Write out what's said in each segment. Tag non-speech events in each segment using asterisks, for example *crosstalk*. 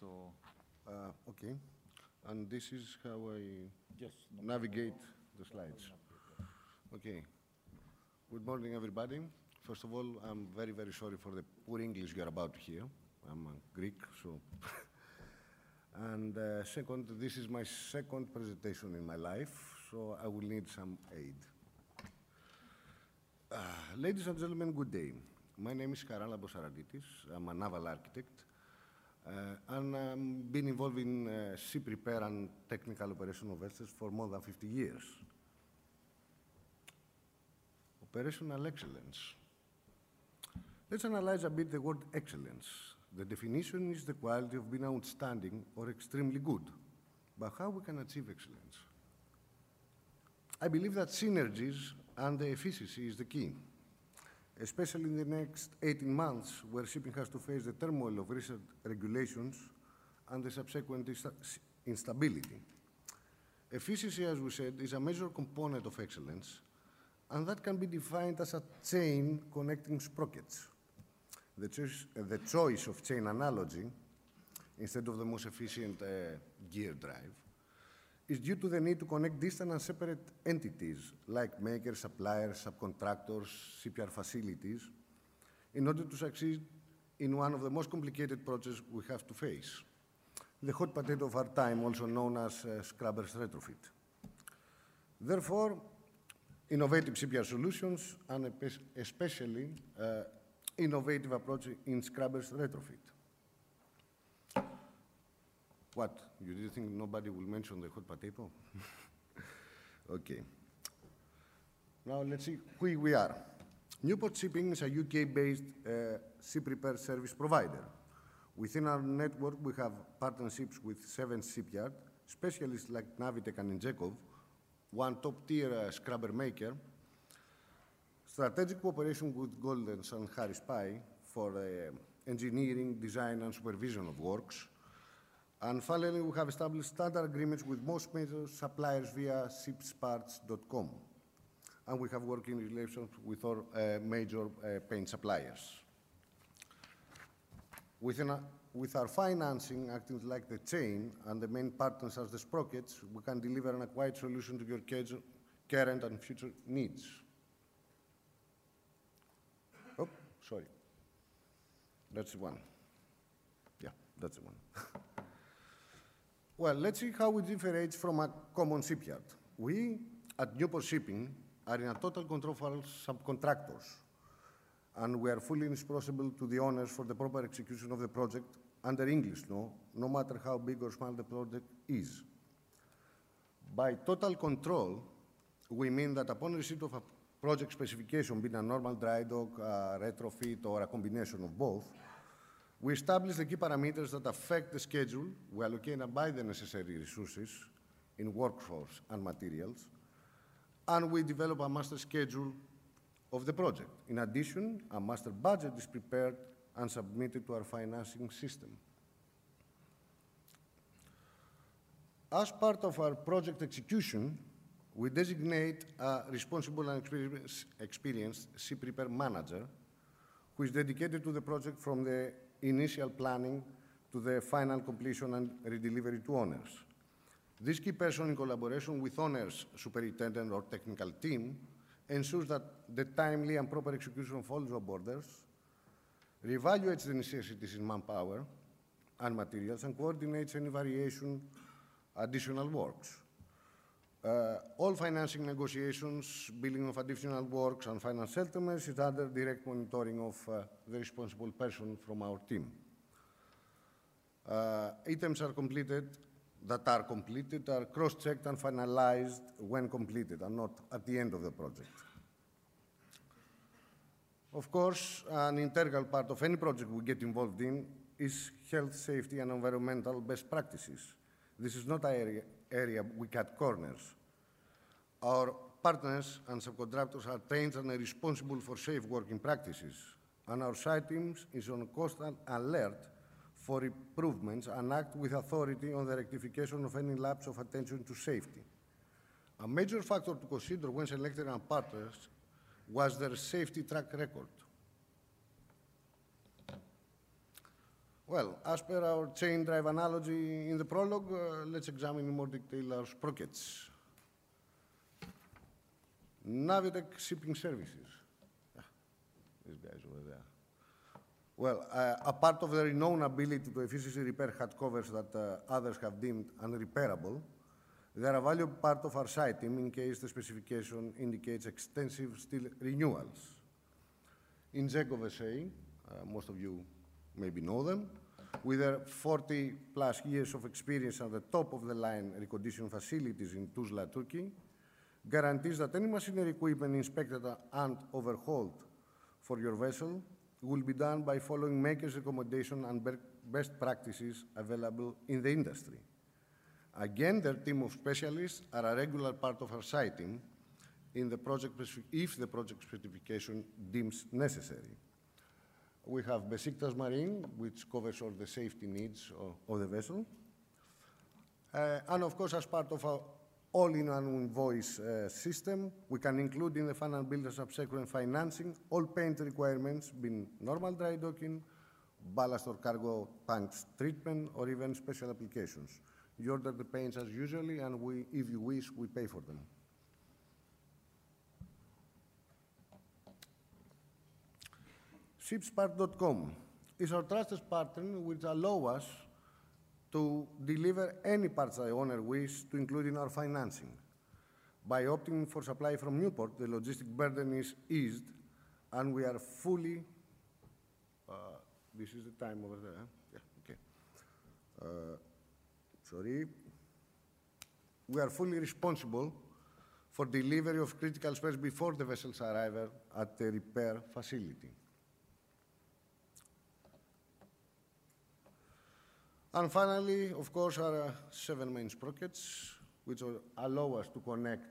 το... Uh, okay. And this is how I Yes. navigate the slides. Okay. Good morning, everybody. First of all, I'm very, very sorry for the poor English you're about to hear. I'm uh, Greek, so. *laughs* and uh, second, this is my second presentation in my life, so I will need some aid. Uh, ladies and gentlemen, good day. My name is Karalabos Araditis. I'm a naval architect. Uh, and I've been involved in uh, ship repair and technical operation of vessels for more than 50 years. Operational excellence. Let's analyze a bit the word excellence. The definition is the quality of being outstanding or extremely good. But how we can achieve excellence? I believe that synergies and the efficiency is the key, especially in the next 18 months, where shipping has to face the turmoil of recent regulations and the subsequent instability. Efficiency, as we said, is a major component of excellence, and that can be defined as a chain connecting sprockets. The choice, uh, the choice of chain analogy, instead of the most efficient uh, gear drive, is due to the need to connect distant and separate entities like makers, suppliers, subcontractors, CPR facilities, in order to succeed in one of the most complicated projects we have to face. The hot potato of our time, also known as uh, scrubbers retrofit. Therefore, innovative CPR solutions and especially uh, innovative approach in scrubbers retrofit. What? You didn't think nobody will mention the hot potato? *laughs* okay. Now let's see who we are. Newport Shipping is a UK-based uh, ship repair service provider. Within our network, we have partnerships with seven shipyards, specialists like Navitec and Injekov, one top-tier uh, scrubber maker, strategic cooperation with Goltens and Harris Pye for uh, engineering, design, and supervision of works, and finally, we have established standard agreements with most major suppliers via shipsparts.com. And we have working relations with our uh, major uh, paint suppliers. Within a, with our financing acting like the chain and the main partners as the sprockets, we can deliver an acquired solution to your current and future needs. Oh, sorry. That's the one. Yeah, that's the one. *laughs* Well, let's see how we differentiate from a common shipyard. We, at Newport Shipping, are in a total control for subcontractors, and we are fully responsible to the owners for the proper execution of the project under English law, no matter how big or small the project is. By total control, we mean that upon receipt of a project specification, being a normal dry dock, a retrofit, or a combination of both, we establish the key parameters that affect the schedule. We allocate and buy the necessary resources in workforce and materials, and we develop a master schedule of the project. In addition, a master budget is prepared and submitted to our financing system. As part of our project execution, we designate a responsible and experience- experienced ship repair manager who is dedicated to the project from the initial planning to the final completion and redelivery to owners. This key person, in collaboration with owners, superintendent, or technical team, ensures that the timely and proper execution of all job orders, reevaluates the necessities in manpower and materials, and coordinates any variation additional works. Uh, all financing negotiations, billing of additional works, and final settlements is under direct monitoring of uh, the responsible person from our team. Uh, items are completed that are completed are cross-checked and finalized when completed and not at the end of the project. Of course, an integral part of any project we get involved in is health, safety, and environmental best practices. This is not an area, area we cut corners. Our partners and subcontractors are trained and are responsible for safe working practices, and our site teams is on constant alert for improvements and act with authority on the rectification of any lapse of attention to safety. A major factor to consider when selecting our partners was their safety track record. Well, as per our chain drive analogy in the prologue, uh, let's examine in more detail our sprockets. Navitec Shipping Services. Ah, these guys over there. Well, uh, a part of the renowned ability to efficiently repair hatch covers that uh, others have deemed unrepairable, they are a valuable part of our site team in case the specification indicates extensive steel renewals. In Zekov SA, uh, most of you maybe know them, with their 40 plus years of experience at the top of the line reconditioning facilities in Tuzla, Turkey, guarantees that any machinery equipment inspected and overhauled for your vessel will be done by following makers' recommendation and best practices available in the industry. Again, their team of specialists are a regular part of our site team in the project if the project specification deems necessary. We have Besiktas Marine, which covers all the safety needs of, of the vessel. Uh, and of course, as part of our all-in-one invoice uh, system, we can include in the final builder subsequent financing all paint requirements, being normal dry docking, ballast or cargo tanks treatment, or even special applications. You order the paints as usually, and we, if you wish, we pay for them. Shipspart.com is our trusted partner which allow us to deliver any parts the owner wish to include in our financing. By opting for supply from Newport, the logistic burden is eased and we are fully, uh, this is the time over there, yeah, okay. Uh, sorry. We are fully responsible for delivery of critical spares before the vessel's arrival at the repair facility. And finally, of course, are uh, seven main sprockets, which allow us to connect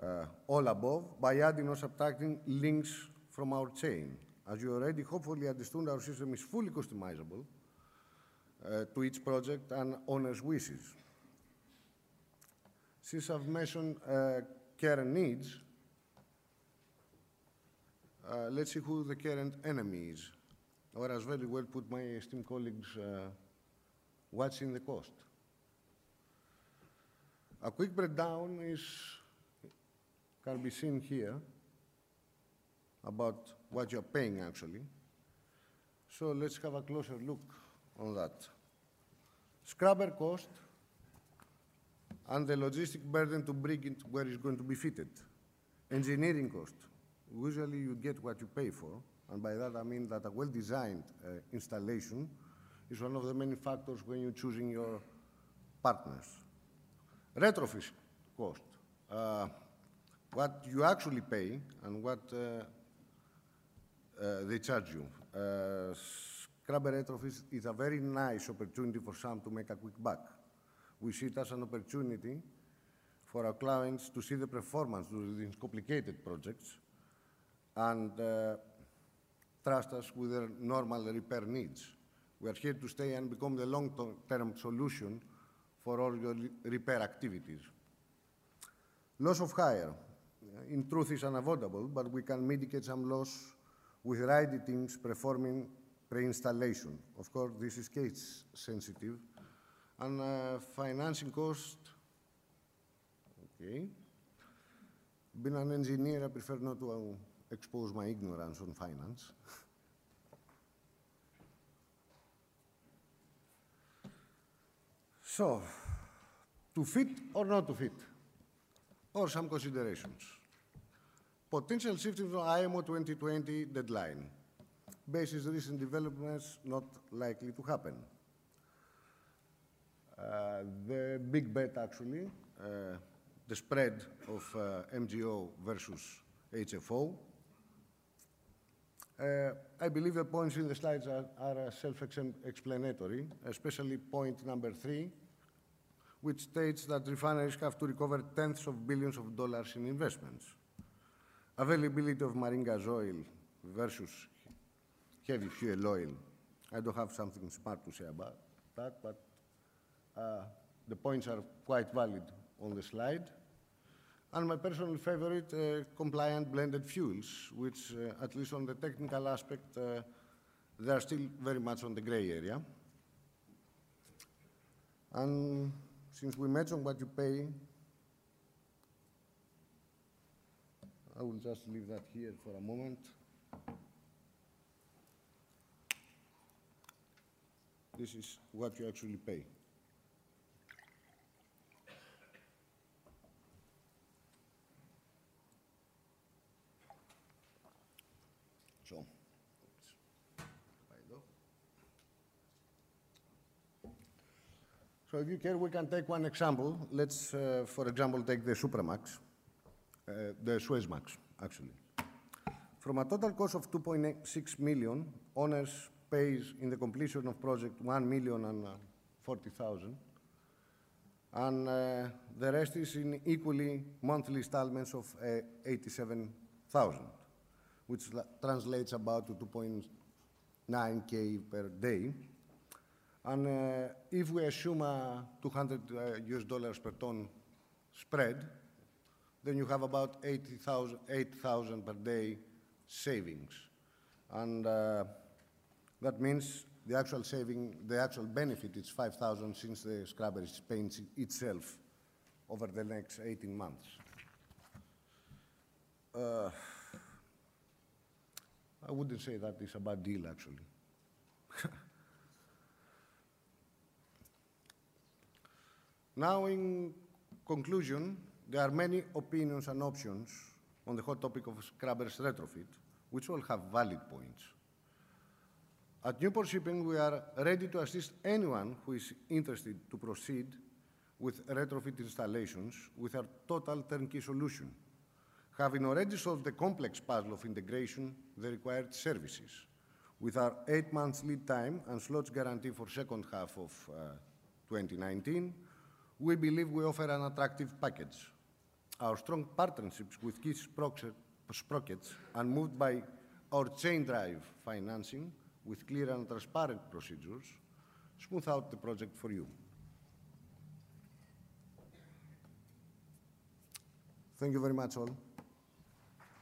uh, all above by adding or subtracting links from our chain. As you already hopefully understood, our system is fully customizable uh, to each project and owner's wishes. Since I've mentioned uh, current needs, uh, let's see who the current enemy is or as very well put my esteemed colleagues, uh, what's in the cost. A quick breakdown is, can be seen here about what you're paying actually. So let's have a closer look on that. Scrubber cost and the logistic burden to bring it where it's going to be fitted. Engineering cost. Usually you get what you pay for. And by that I mean that a well-designed uh, installation is one of the many factors when you're choosing your partners. Retrofit cost, uh, what you actually pay and what uh, uh they charge you. Uh, scrubber retrofit is a very nice opportunity for some to make a quick buck. We see it as an opportunity for our clients to see the performance of these complicated projects and uh, trust us with their normal repair needs. We are here to stay and become the long-term solution for all your repair activities. Loss of hire, in truth, is unavoidable, but we can mitigate some loss with right teams performing pre-installation. Of course, this is case sensitive. And uh, financing cost, okay. Being an engineer, I prefer not to expose my ignorance on finance. so, to fit or not to fit, or some considerations. Potential shifting from IMO 2020 deadline. Basis recent developments not likely to happen. Uh, the big bet, actually, uh, the spread of uh, MGO versus HFO, I believe the points in the slides are, are uh, self-explanatory, especially point number three, which states that refineries have to recover tenths of billions of dollars in investments. Availability of marine gas oil versus heavy fuel oil. I don't have something smart to say about that, but uh, the points are quite valid on the slide and my personal favorite, uh, compliant blended fuels, which, uh, at least on the technical aspect, uh, they are still very much on the gray area. And since we mentioned what you pay, I will just leave that here for a moment. This is what you actually pay. So, so if you care, we can take one example. Let's, uh, for example, take the Supramax, uh, the Suezmax, actually. From a total cost of 2.6 million, owners pays in the completion of project 1 million and uh, 40,000, and uh, the rest is in equally monthly installments of uh, 87,000 which translates about to 2.9K per day. And uh, if we assume a 200 uh, US dollars per ton spread, then you have about 8,000 8, per day savings. And uh, that means the actual saving, the actual benefit is 5,000 since the scrubber is paying itself over the next 18 months. Uh, I wouldn't say that is a bad deal, actually. Now, in conclusion, there are many opinions and options on the hot topic of scrubbers retrofit, which all have valid points. At Newport Shipping, we are ready to assist anyone who is interested to proceed with retrofit installations with our total turnkey solution having already solved the complex puzzle of integration the required services. With our eight months lead time and slots guarantee for second half of uh, 2019, we believe we offer an attractive package. Our strong partnerships with key sprockets and moved by our chain drive financing with clear and transparent procedures smooth out the project for you. Thank you very much all.